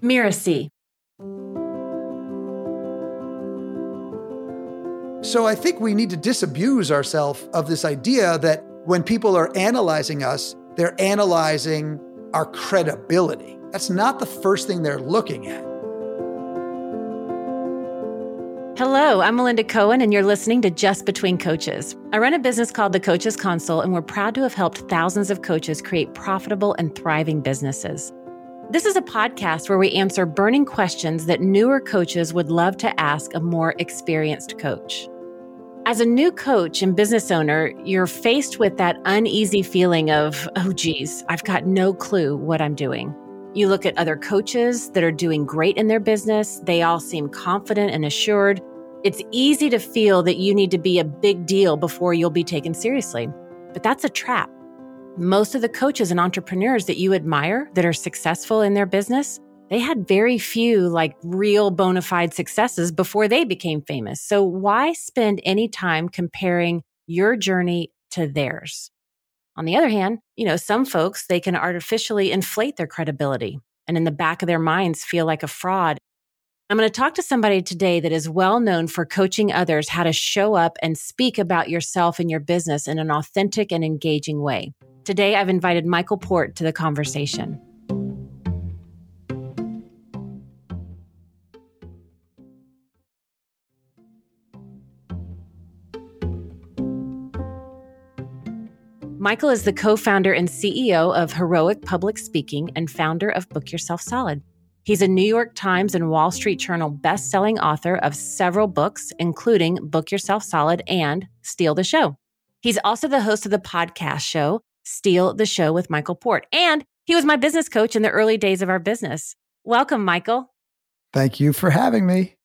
Mirasee. So I think we need to disabuse ourselves of this idea that when people are analyzing us, they're analyzing our credibility. That's not the first thing they're looking at. Hello, I'm Melinda Cohen, and you're listening to Just Between Coaches. I run a business called The Coaches Console, and we're proud to have helped thousands of coaches create profitable and thriving businesses. This is a podcast where we answer burning questions that newer coaches would love to ask a more experienced coach. As a new coach and business owner, you're faced with that uneasy feeling of, oh, geez, I've got no clue what I'm doing. You look at other coaches that are doing great in their business, they all seem confident and assured. It's easy to feel that you need to be a big deal before you'll be taken seriously. But that's a trap. Most of the coaches and entrepreneurs that you admire that are successful in their business, they had very few like real bona fide successes before they became famous. So why spend any time comparing your journey to theirs? On the other hand, you know, some folks, they can artificially inflate their credibility and in the back of their minds feel like a fraud I'm going to talk to somebody today that is well known for coaching others how to show up and speak about yourself and your business in an authentic and engaging way. Today, I've invited Michael Port to the conversation. Michael is the co founder and CEO of Heroic Public Speaking and founder of Book Yourself Solid. He's a New York Times and Wall Street Journal best-selling author of several books, including Book Yourself Solid and Steal the Show. He's also the host of the podcast show, Steal the Show with Michael Port. And he was my business coach in the early days of our business. Welcome, Michael. Thank you for having me.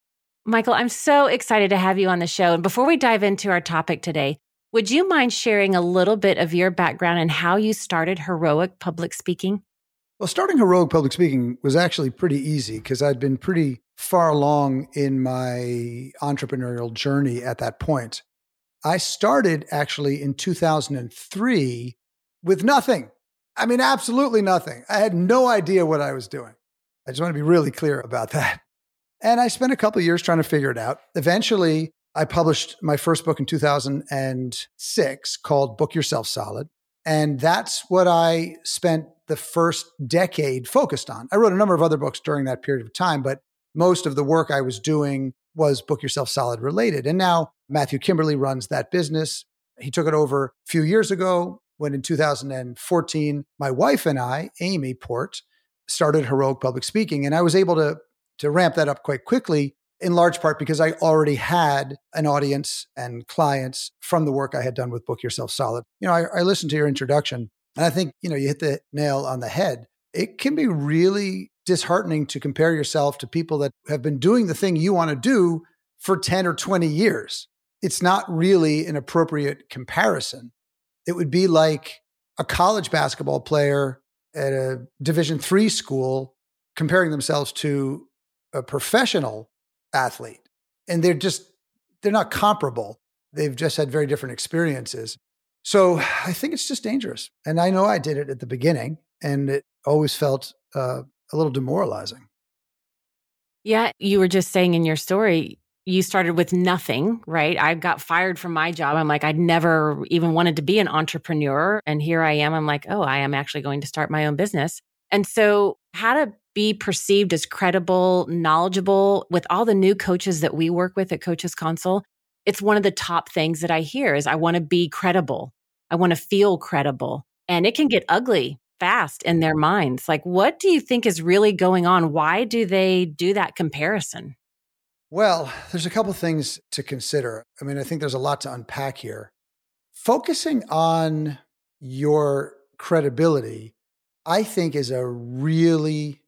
Michael, I'm so excited to have you on the show. And before we dive into our topic today, would you mind sharing a little bit of your background and how you started heroic public speaking? Well, starting heroic public speaking was actually pretty easy because I'd been pretty far along in my entrepreneurial journey at that point. I started actually in 2003 with nothing. I mean, absolutely nothing. I had no idea what I was doing. I just want to be really clear about that. And I spent a couple years trying to figure it out. Eventually, I published my first book in 2006 called Book Yourself Solid. And that's what I spent the first decade focused on. I wrote a number of other books during that period of time, but most of the work I was doing was Book Yourself Solid related. And now Matthew Kimberley runs that business. He took it over a few years ago when in 2014, my wife and I, Amy Port, started Heroic Public Speaking. And I was able to, to ramp that up quite quickly, in large part because I already had an audience and clients from the work I had done with Book Yourself Solid. You know, I, I listened to your introduction and I think, you know, you hit the nail on the head. It can be really disheartening to compare yourself to people that have been doing the thing you want to do for 10 or 20 years. It's not really an appropriate comparison. It would be like a college basketball player at a Division 3 school comparing themselves to a professional athlete. And they're just they're not comparable. They've just had very different experiences. So I think it's just dangerous. And I know I did it at the beginning, and it always felt uh, a little demoralizing. Yeah, you were just saying in your story, you started with nothing, right? I got fired from my job. I'm like, I'd never even wanted to be an entrepreneur. And here I am. I'm like, oh, I am actually going to start my own business. And so, how to be perceived as credible, knowledgeable with all the new coaches that we work with at Coaches Console, it's one of the top things that I hear is I want to be credible. I want to feel credible. And it can get ugly fast in their minds. Like, what do you think is really going on? Why do they do that comparison? Well, there's a couple things to consider. I mean, I think there's a lot to unpack here. Focusing on your credibility, I think, is a really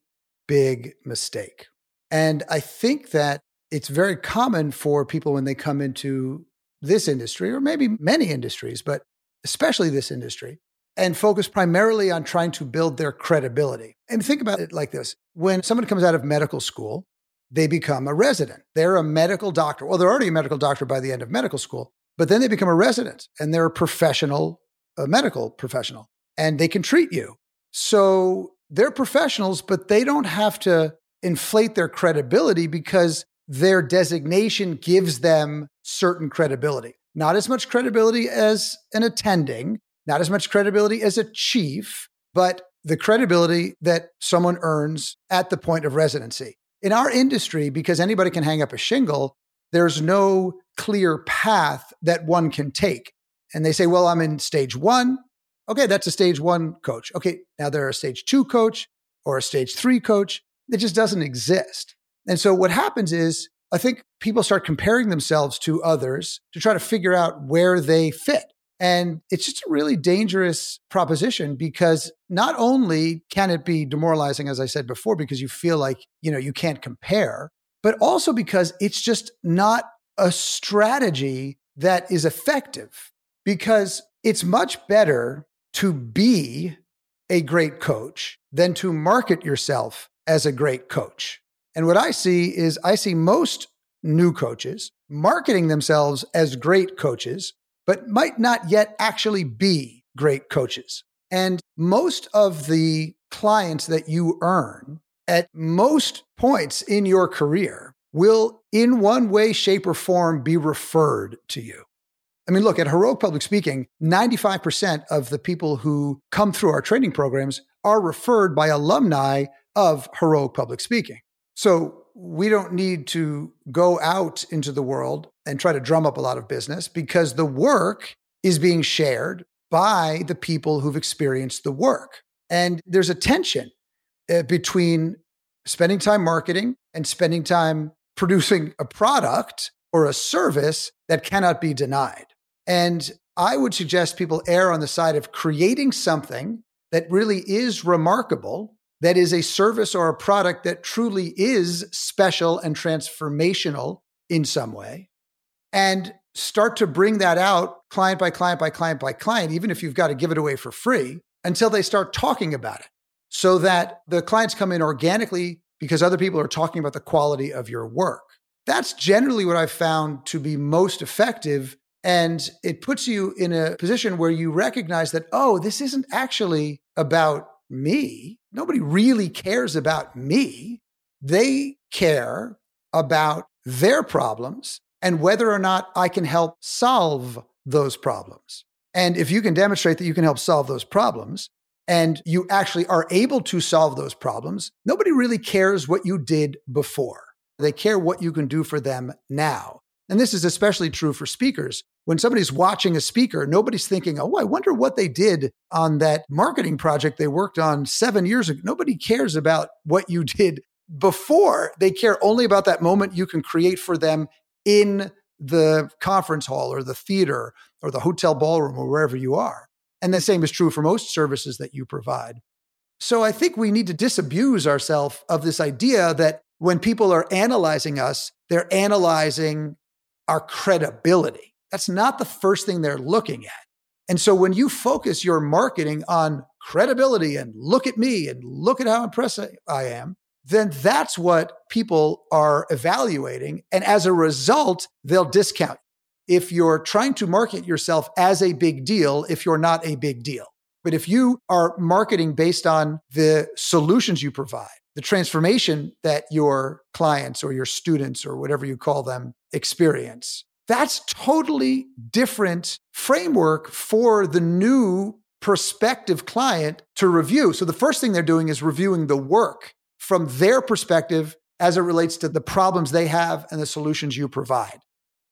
big mistake. And I think that it's very common for people when they come into this industry, or maybe many industries, but especially this industry, and focus primarily on trying to build their credibility. And think about it like this when someone comes out of medical school, they become a resident. They're a medical doctor. Well, they're already a medical doctor by the end of medical school, but then they become a resident and they're a professional, a medical professional, and they can treat you. So they're professionals, but they don't have to inflate their credibility because their designation gives them certain credibility. Not as much credibility as an attending, not as much credibility as a chief, but the credibility that someone earns at the point of residency. In our industry, because anybody can hang up a shingle, there's no clear path that one can take. And they say, well, I'm in stage one. Okay, that's a stage one coach. Okay, now they're a stage two coach or a stage three coach. It just doesn't exist. And so what happens is, I think people start comparing themselves to others to try to figure out where they fit. And it's just a really dangerous proposition because not only can it be demoralizing, as I said before, because you feel like, you know, you can't compare, but also because it's just not a strategy that is effective because it's much better to be a great coach than to market yourself as a great coach. And what I see is I see most new coaches marketing themselves as great coaches, but might not yet actually be great coaches. And most of the clients that you earn at most points in your career will, in one way, shape, or form, be referred to you. I mean, look, at Heroic Public Speaking, 95% of the people who come through our training programs are referred by alumni of Heroic Public Speaking. So we don't need to go out into the world and try to drum up a lot of business because the work is being shared by the people who've experienced the work. And there's a tension uh, between spending time marketing and spending time producing a product or a service that cannot be denied. And I would suggest people err on the side of creating something that really is remarkable, that is a service or a product that truly is special and transformational in some way, and start to bring that out client by client by client by client, even if you've got to give it away for free, until they start talking about it so that the clients come in organically because other people are talking about the quality of your work. That's generally what I've found to be most effective. And it puts you in a position where you recognize that, oh, this isn't actually about me. Nobody really cares about me. They care about their problems and whether or not I can help solve those problems. And if you can demonstrate that you can help solve those problems, and you actually are able to solve those problems, nobody really cares what you did before. They care what you can do for them now. And this is especially true for speakers. When somebody's watching a speaker, nobody's thinking, oh, I wonder what they did on that marketing project they worked on seven years ago. Nobody cares about what you did before. They care only about that moment you can create for them in the conference hall or the theater or the hotel ballroom or wherever you are. And the same is true for most services that you provide. So I think we need to disabuse ourselves of this idea that when people are analyzing us, they're analyzing our credibility. That's not the first thing they're looking at. And so when you focus your marketing on credibility and look at me and look at how impressive I am, then that's what people are evaluating. And as a result, they'll discount if you're trying to market yourself as a big deal if you're not a big deal. But if you are marketing based on the solutions you provide, the transformation that your clients or your students or whatever you call them experience, that's totally different framework for the new prospective client to review. So the first thing they're doing is reviewing the work from their perspective as it relates to the problems they have and the solutions you provide.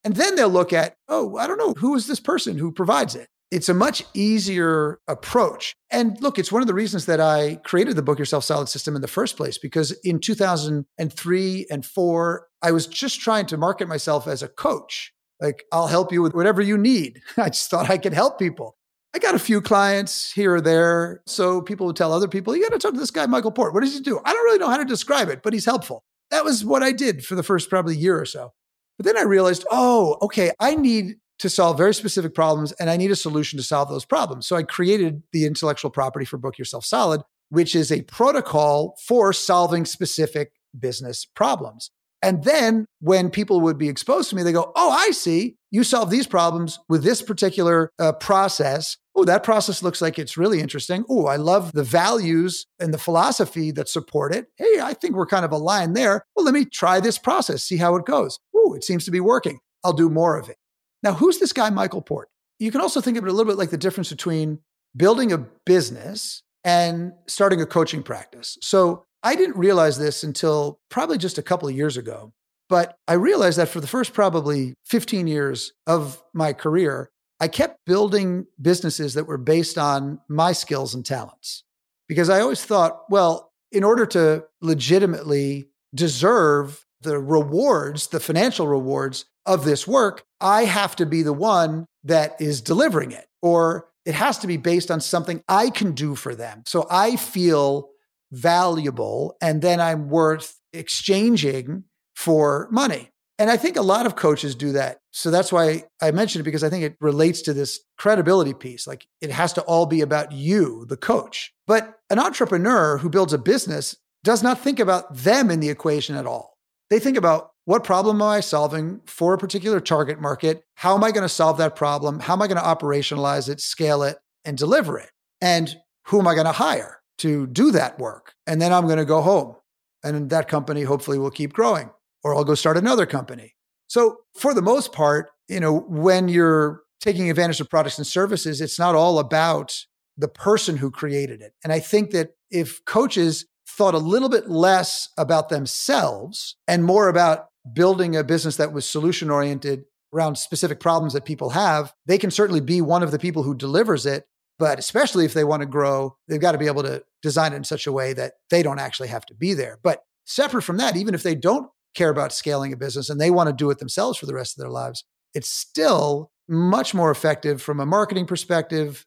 And then they'll look at, oh, I don't know, who is this person who provides it? It's a much easier approach. And look, it's one of the reasons that I created the Book Yourself Solid system in the first place, because in 2003 and four, I was just trying to market myself as a coach. Like, I'll help you with whatever you need. I just thought I could help people. I got a few clients here or there. So people would tell other people, you got to talk to this guy, Michael Port. What does he do? I don't really know how to describe it, but he's helpful. That was what I did for the first probably year or so. But then I realized, oh, okay, I need to solve very specific problems and I need a solution to solve those problems. So I created the intellectual property for Book Yourself Solid, which is a protocol for solving specific business problems. And then when people would be exposed to me, they go, Oh, I see. You solve these problems with this particular uh, process. Oh, that process looks like it's really interesting. Oh, I love the values and the philosophy that support it. Hey, I think we're kind of aligned there. Well, let me try this process, see how it goes. Oh, it seems to be working. I'll do more of it. Now, who's this guy, Michael Port? You can also think of it a little bit like the difference between building a business and starting a coaching practice. So I didn't realize this until probably just a couple of years ago. But I realized that for the first probably 15 years of my career, I kept building businesses that were based on my skills and talents. Because I always thought, well, in order to legitimately deserve the rewards, the financial rewards of this work, I have to be the one that is delivering it, or it has to be based on something I can do for them. So I feel valuable and then I'm worth exchanging for money. And I think a lot of coaches do that. So that's why I mentioned it because I think it relates to this credibility piece. Like it has to all be about you, the coach. But an entrepreneur who builds a business does not think about them in the equation at all. They think about what problem am I solving for a particular target market? How am I going to solve that problem? How am I going to operationalize it, scale it, and deliver it? And who am I going to hire? To do that work. And then I'm going to go home. And that company hopefully will keep growing, or I'll go start another company. So, for the most part, you know, when you're taking advantage of products and services, it's not all about the person who created it. And I think that if coaches thought a little bit less about themselves and more about building a business that was solution oriented around specific problems that people have, they can certainly be one of the people who delivers it but especially if they want to grow, they've got to be able to design it in such a way that they don't actually have to be there. But separate from that, even if they don't care about scaling a business and they want to do it themselves for the rest of their lives, it's still much more effective from a marketing perspective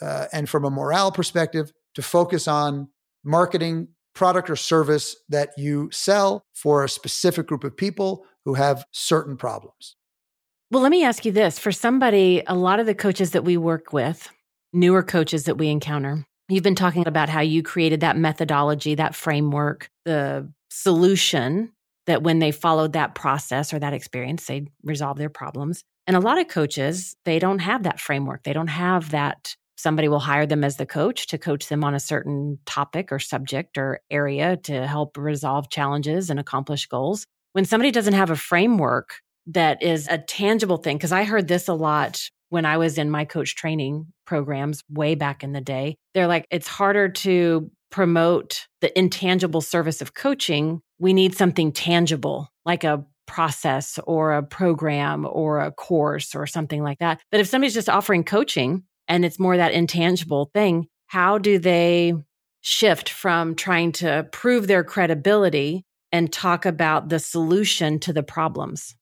uh, and from a morale perspective to focus on marketing product or service that you sell for a specific group of people who have certain problems. Well, let me ask you this for somebody, a lot of the coaches that we work with, newer coaches that we encounter. You've been talking about how you created that methodology, that framework, the solution that when they followed that process or that experience, they resolve their problems. And a lot of coaches, they don't have that framework. They don't have that. Somebody will hire them as the coach to coach them on a certain topic or subject or area to help resolve challenges and accomplish goals. When somebody doesn't have a framework that is a tangible thing, because I heard this a lot when I was in my coach training programs way back in the day. They're like, it's harder to promote the intangible service of coaching. We need something tangible, like a process or a program or a course or something like that. But if somebody's just offering coaching and it's more that intangible thing, how do they shift from trying to prove their credibility and talk about the solution to the problems?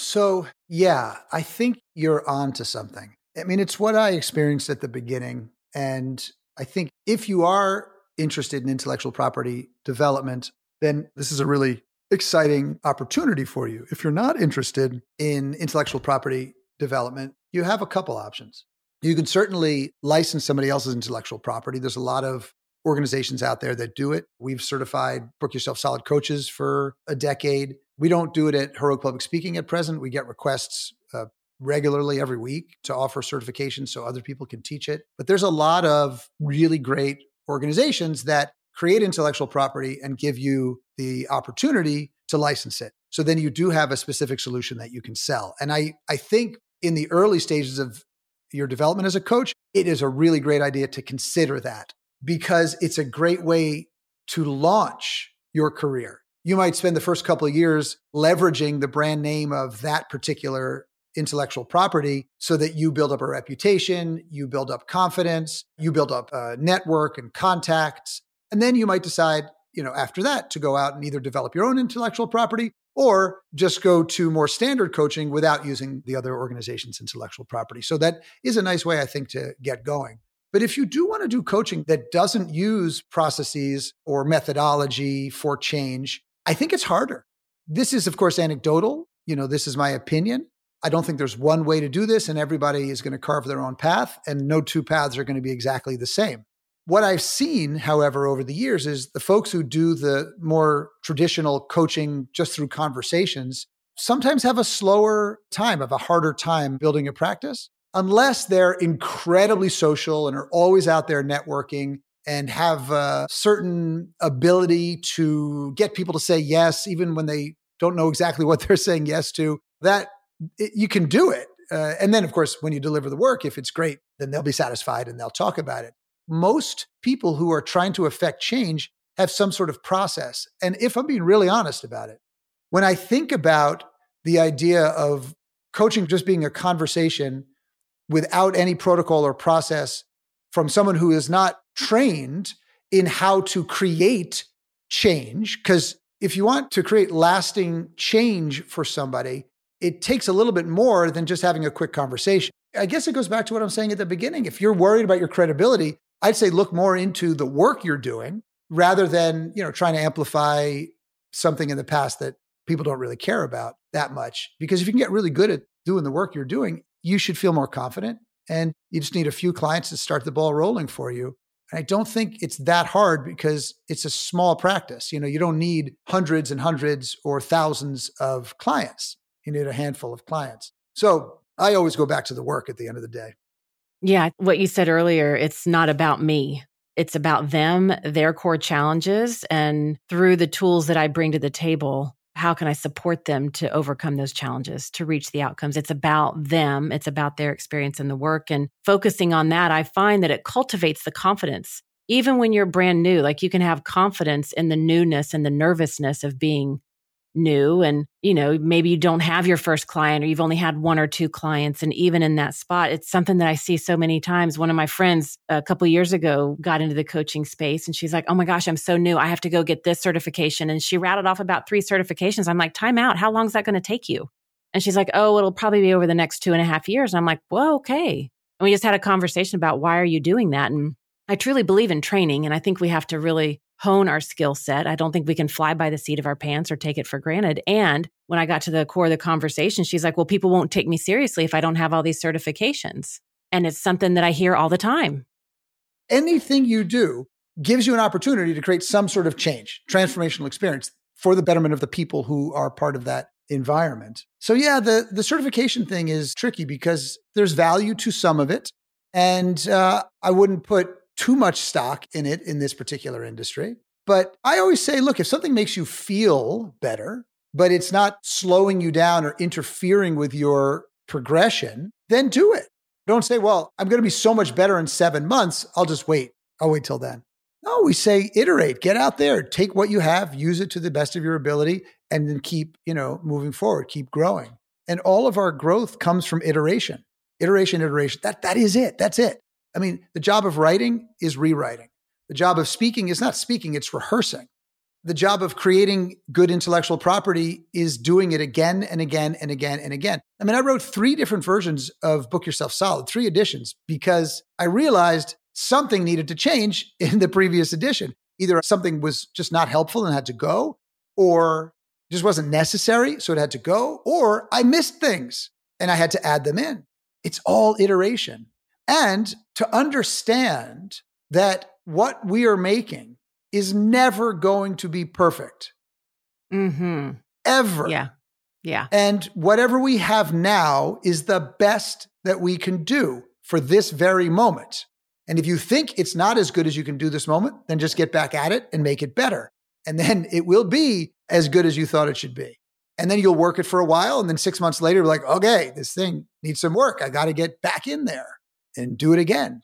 So, yeah, I think you're on to something. I mean, it's what I experienced at the beginning. And I think if you are interested in intellectual property development, then this is a really exciting opportunity for you. If you're not interested in intellectual property development, you have a couple options. You can certainly license somebody else's intellectual property. There's a lot of organizations out there that do it. We've certified Book Yourself Solid coaches for a decade. We don't do it at Heroic Public Speaking at present. We get requests uh, regularly every week to offer certification so other people can teach it. But there's a lot of really great organizations that create intellectual property and give you the opportunity to license it. So then you do have a specific solution that you can sell. And I, I think in the early stages of your development as a coach, it is a really great idea to consider that because it's a great way to launch your career you might spend the first couple of years leveraging the brand name of that particular intellectual property so that you build up a reputation, you build up confidence, you build up a network and contacts. And then you might decide, you know, after that to go out and either develop your own intellectual property or just go to more standard coaching without using the other organization's intellectual property. So that is a nice way, I think, to get going. But if you do want to do coaching that doesn't use processes or methodology for change, I think it's harder. This is, of course, anecdotal. You know, this is my opinion. I don't think there's one way to do this, and everybody is going to carve their own path, and no two paths are going to be exactly the same. What I've seen, however, over the years is the folks who do the more traditional coaching just through conversations sometimes have a slower time, have a harder time building a practice, unless they're incredibly social and are always out there networking and have a certain ability to get people to say yes, even when they don't know exactly what they're saying yes to, that it, you can do it. Uh, and then, of course, when you deliver the work, if it's great, then they'll be satisfied and they'll talk about it. Most people who are trying to affect change have some sort of process. And if I'm being really honest about it, when I think about the idea of coaching just being a conversation without any protocol or process from someone who is not trained in how to create change. Because if you want to create lasting change for somebody, it takes a little bit more than just having a quick conversation. I guess it goes back to what I'm saying at the beginning. If you're worried about your credibility, I'd say look more into the work you're doing rather than, you know, trying to amplify something in the past that people don't really care about that much. Because if you can get really good at doing the work you're doing, you should feel more confident and you just need a few clients to start the ball rolling for you. And I don't think it's that hard because it's a small practice. You know, you don't need hundreds and hundreds or thousands of clients. You need a handful of clients. So I always go back to the work at the end of the day. Yeah. What you said earlier, it's not about me. It's about them, their core challenges, and through the tools that I bring to the table, how can I support them to overcome those challenges, to reach the outcomes? It's about them, it's about their experience in the work. And focusing on that, I find that it cultivates the confidence. Even when you're brand new, like you can have confidence in the newness and the nervousness of being new and you know maybe you don't have your first client or you've only had one or two clients and even in that spot it's something that i see so many times. One of my friends a couple years ago got into the coaching space and she's like oh my gosh i'm so new. I have to go get this certification. And she rattled off about three certifications. I'm like time out. How long is that going to take you? And she's like oh it'll probably be over the next two and a half years. And i'm like well okay. And we just had a conversation about why are you doing that? And I truly believe in training, and I think we have to really hone our skill set. I don't think we can fly by the seat of our pants or take it for granted. And when I got to the core of the conversation, she's like, well, people won't take me seriously if I don't have all these certifications. And it's something that I hear all the time. Anything you do gives you an opportunity to create some sort of change, transformational experience for the betterment of the people who are part of that environment. So yeah, the the certification thing is tricky because there's value to some of it, and uh, I wouldn't put too much stock in it in this particular industry. But I always say, look, if something makes you feel better, but it's not slowing you down or interfering with your progression, then do it. Don't say, well, I'm going to be so much better in seven months. I'll just wait. I'll wait till then. No, we say iterate, get out there, take what you have, use it to the best of your ability, and then keep, you know, moving forward, keep growing. And all of our growth comes from iteration. Iteration, iteration. That that is it. That's it. I mean, the job of writing is rewriting. The job of speaking is not speaking, it's rehearsing. The job of creating good intellectual property is doing it again and again and again and again. I mean, I wrote three different versions of Book Yourself Solid, three editions, because I realized something needed to change in the previous edition. Either something was just not helpful and had to go, or just wasn't necessary, so it had to go, or I missed things and I had to add them in. It's all iteration. And to understand that what we are making is never going to be perfect. Mm-hmm. Ever. Yeah. Yeah. And whatever we have now is the best that we can do for this very moment. And if you think it's not as good as you can do this moment, then just get back at it and make it better. And then it will be as good as you thought it should be. And then you'll work it for a while. And then six months later, you're like, okay, this thing needs some work. I got to get back in there and do it again.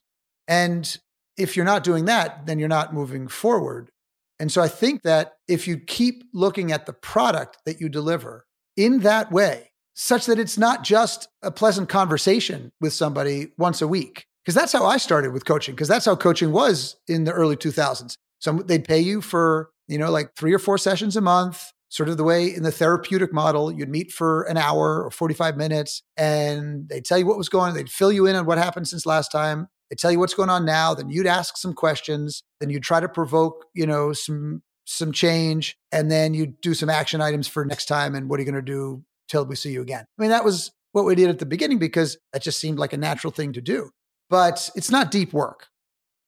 And if you're not doing that, then you're not moving forward. And so I think that if you keep looking at the product that you deliver in that way, such that it's not just a pleasant conversation with somebody once a week, because that's how I started with coaching, because that's how coaching was in the early 2000s. So they'd pay you for, you know, like three or four sessions a month sort of the way in the therapeutic model, you'd meet for an hour or 45 minutes and they'd tell you what was going on. They'd fill you in on what happened since last time. They'd tell you what's going on now. Then you'd ask some questions. Then you'd try to provoke, you know, some some change. And then you'd do some action items for next time. And what are you going to do till we see you again? I mean, that was what we did at the beginning because that just seemed like a natural thing to do. But it's not deep work.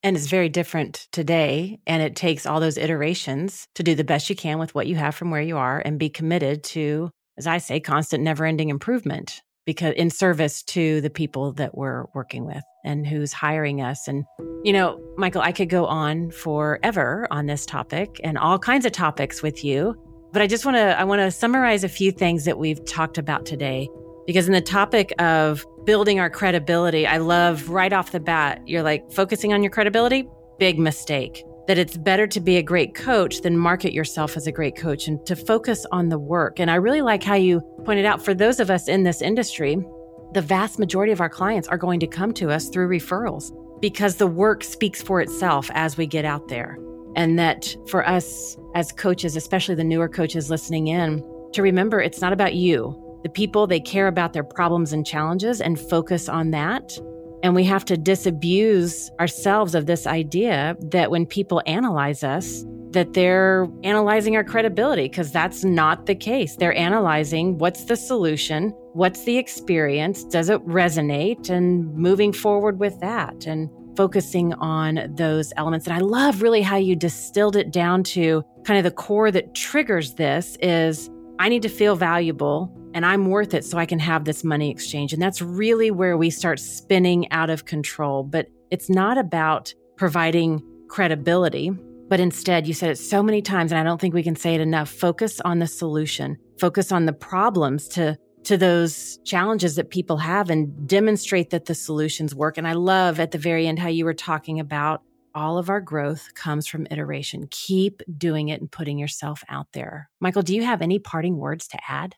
And it's very different today. And it takes all those iterations to do the best you can with what you have from where you are and be committed to, as I say, constant, never ending improvement because in service to the people that we're working with and who's hiring us. And, you know, Michael, I could go on forever on this topic and all kinds of topics with you. But I just want to I want to summarize a few things that we've talked about today because in the topic of building our credibility, I love right off the bat, you're like focusing on your credibility, big mistake. That it's better to be a great coach than market yourself as a great coach and to focus on the work. And I really like how you pointed out for those of us in this industry, the vast majority of our clients are going to come to us through referrals because the work speaks for itself as we get out there. And that for us as coaches, especially the newer coaches listening in, to remember it's not about you. The people, they care about their problems and challenges and focus on that. And we have to disabuse ourselves of this idea that when people analyze us, that they're analyzing our credibility because that's not the case. They're analyzing what's the solution, what's the experience, does it resonate, and moving forward with that and focusing on those elements. And I love really how you distilled it down to kind of the core that triggers this is I need to feel valuable and I'm worth it so I can have this money exchange. And that's really where we start spinning out of control. But it's not about providing credibility, but instead, you said it so many times, and I don't think we can say it enough focus on the solution, focus on the problems to to those challenges that people have and demonstrate that the solutions work. And I love at the very end how you were talking about all of our growth comes from iteration. Keep doing it and putting yourself out there. Michael, do you have any parting words to add?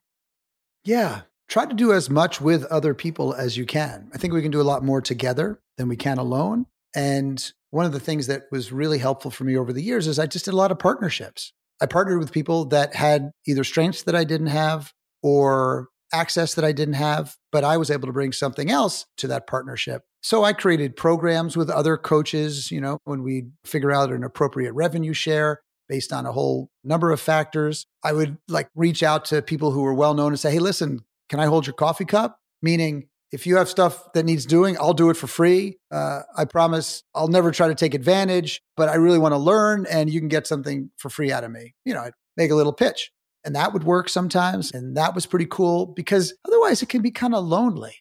Yeah. Try to do as much with other people as you can. I think we can do a lot more together than we can alone. And one of the things that was really helpful for me over the years is I just did a lot of partnerships. I partnered with people that had either strengths that I didn't have or access that I didn't have, but I was able to bring something else to that partnership. So I created programs with other coaches, you know, when we figure out an appropriate revenue share based on a whole number of factors. I would like reach out to people who were well known and say, "Hey, listen, can I hold your coffee cup?" Meaning, if you have stuff that needs doing, I'll do it for free. Uh, I promise I'll never try to take advantage, but I really want to learn and you can get something for free out of me. You know, I'd make a little pitch. And that would work sometimes. And that was pretty cool because otherwise it can be kind of lonely.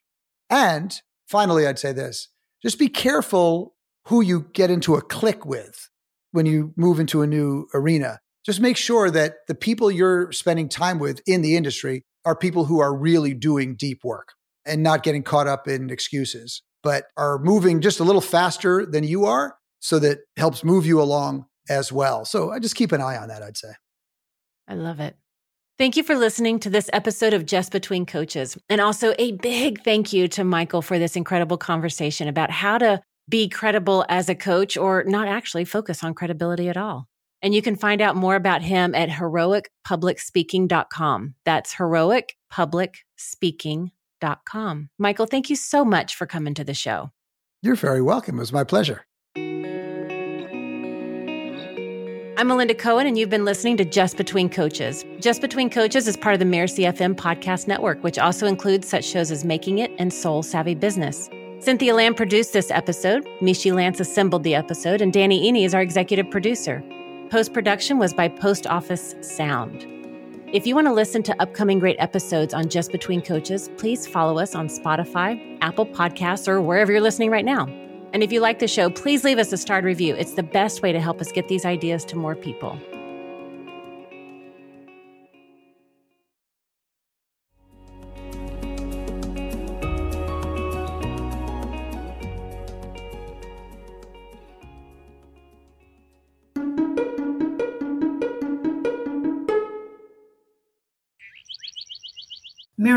And finally, I'd say this just be careful who you get into a clique with when you move into a new arena. Just make sure that the people you're spending time with in the industry are people who are really doing deep work and not getting caught up in excuses, but are moving just a little faster than you are so that helps move you along as well. So I just keep an eye on that, I'd say. I love it. Thank you for listening to this episode of Just Between Coaches. And also a big thank you to Michael for this incredible conversation about how to be credible as a coach or not actually focus on credibility at all. And you can find out more about him at heroicpublicspeaking.com. That's heroicpublicspeaking.com. Michael, thank you so much for coming to the show. You're very welcome. It was my pleasure. I'm Melinda Cohen, and you've been listening to Just Between Coaches. Just Between Coaches is part of the Mirasee FM podcast network, which also includes such shows as Making It and Soul Savvy Business. Cynthia Lamb produced this episode, Mishi Lance assembled the episode, and Danny Iny is our executive producer. Post production was by Post Office Sound. If you want to listen to upcoming great episodes on Just Between Coaches, please follow us on Spotify, Apple Podcasts, or wherever you're listening right now. And if you like the show, please leave us a starred review. It's the best way to help us get these ideas to more people.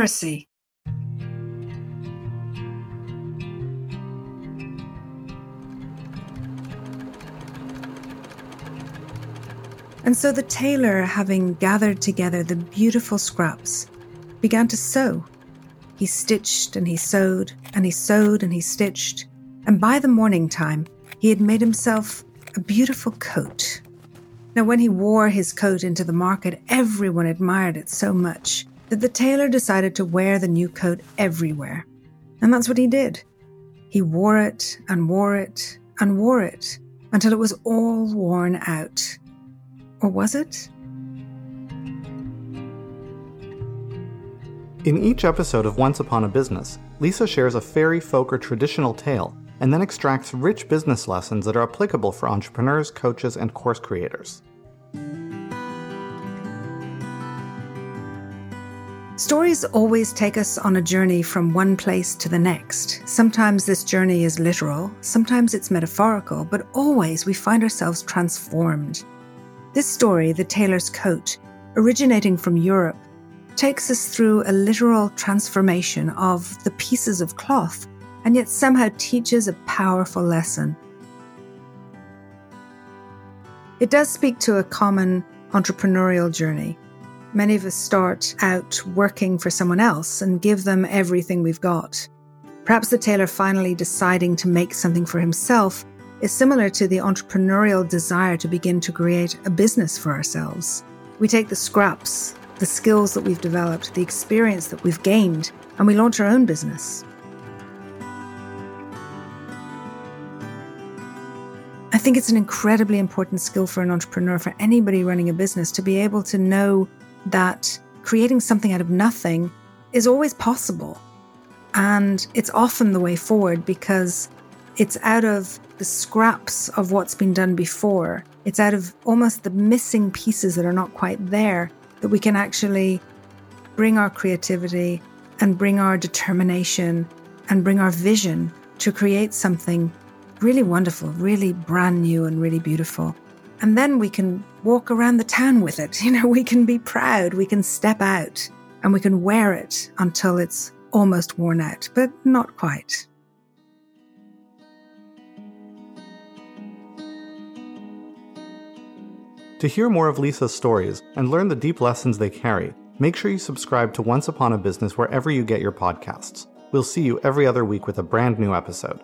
Mirasee And so the tailor, having gathered together the beautiful scraps, began to sew. He stitched and he sewed, and he sewed and he stitched, and by the morning time he had made himself a beautiful coat. Now, when he wore his coat into the market, everyone admired it so much that the tailor decided to wear the new coat everywhere. And that's what he did. He wore it and wore it and wore it until it was all worn out. Or was it? In each episode of Once Upon a Business, Lisa shares a fairy folk or traditional tale and then extracts rich business lessons that are applicable for entrepreneurs, coaches, and course creators. Stories always take us on a journey from one place to the next. Sometimes this journey is literal, sometimes it's metaphorical, but always we find ourselves transformed. This story, The Tailor's Coat, originating from Europe, takes us through a literal transformation of the pieces of cloth and yet somehow teaches a powerful lesson. It does speak to a common entrepreneurial journey. Many of us start out working for someone else and give them everything we've got. Perhaps the tailor finally deciding to make something for himself is similar to the entrepreneurial desire to begin to create a business for ourselves. We take the scraps, the skills that we've developed, the experience that we've gained, and we launch our own business. I think it's an incredibly important skill for an entrepreneur, for anybody running a business, to be able to know that creating something out of nothing is always possible. And it's often the way forward because it's out of the scraps of what's been done before. It's out of almost the missing pieces that are not quite there that we can actually bring our creativity and bring our determination and bring our vision to create something really wonderful, really brand new and really beautiful. And then we can walk around the town with it. You know, we can be proud, we can step out and we can wear it until it's almost worn out, but not quite. To hear more of Lisa's stories and learn the deep lessons they carry, make sure you subscribe to Once Upon a Business wherever you get your podcasts. We'll see you every other week with a brand new episode.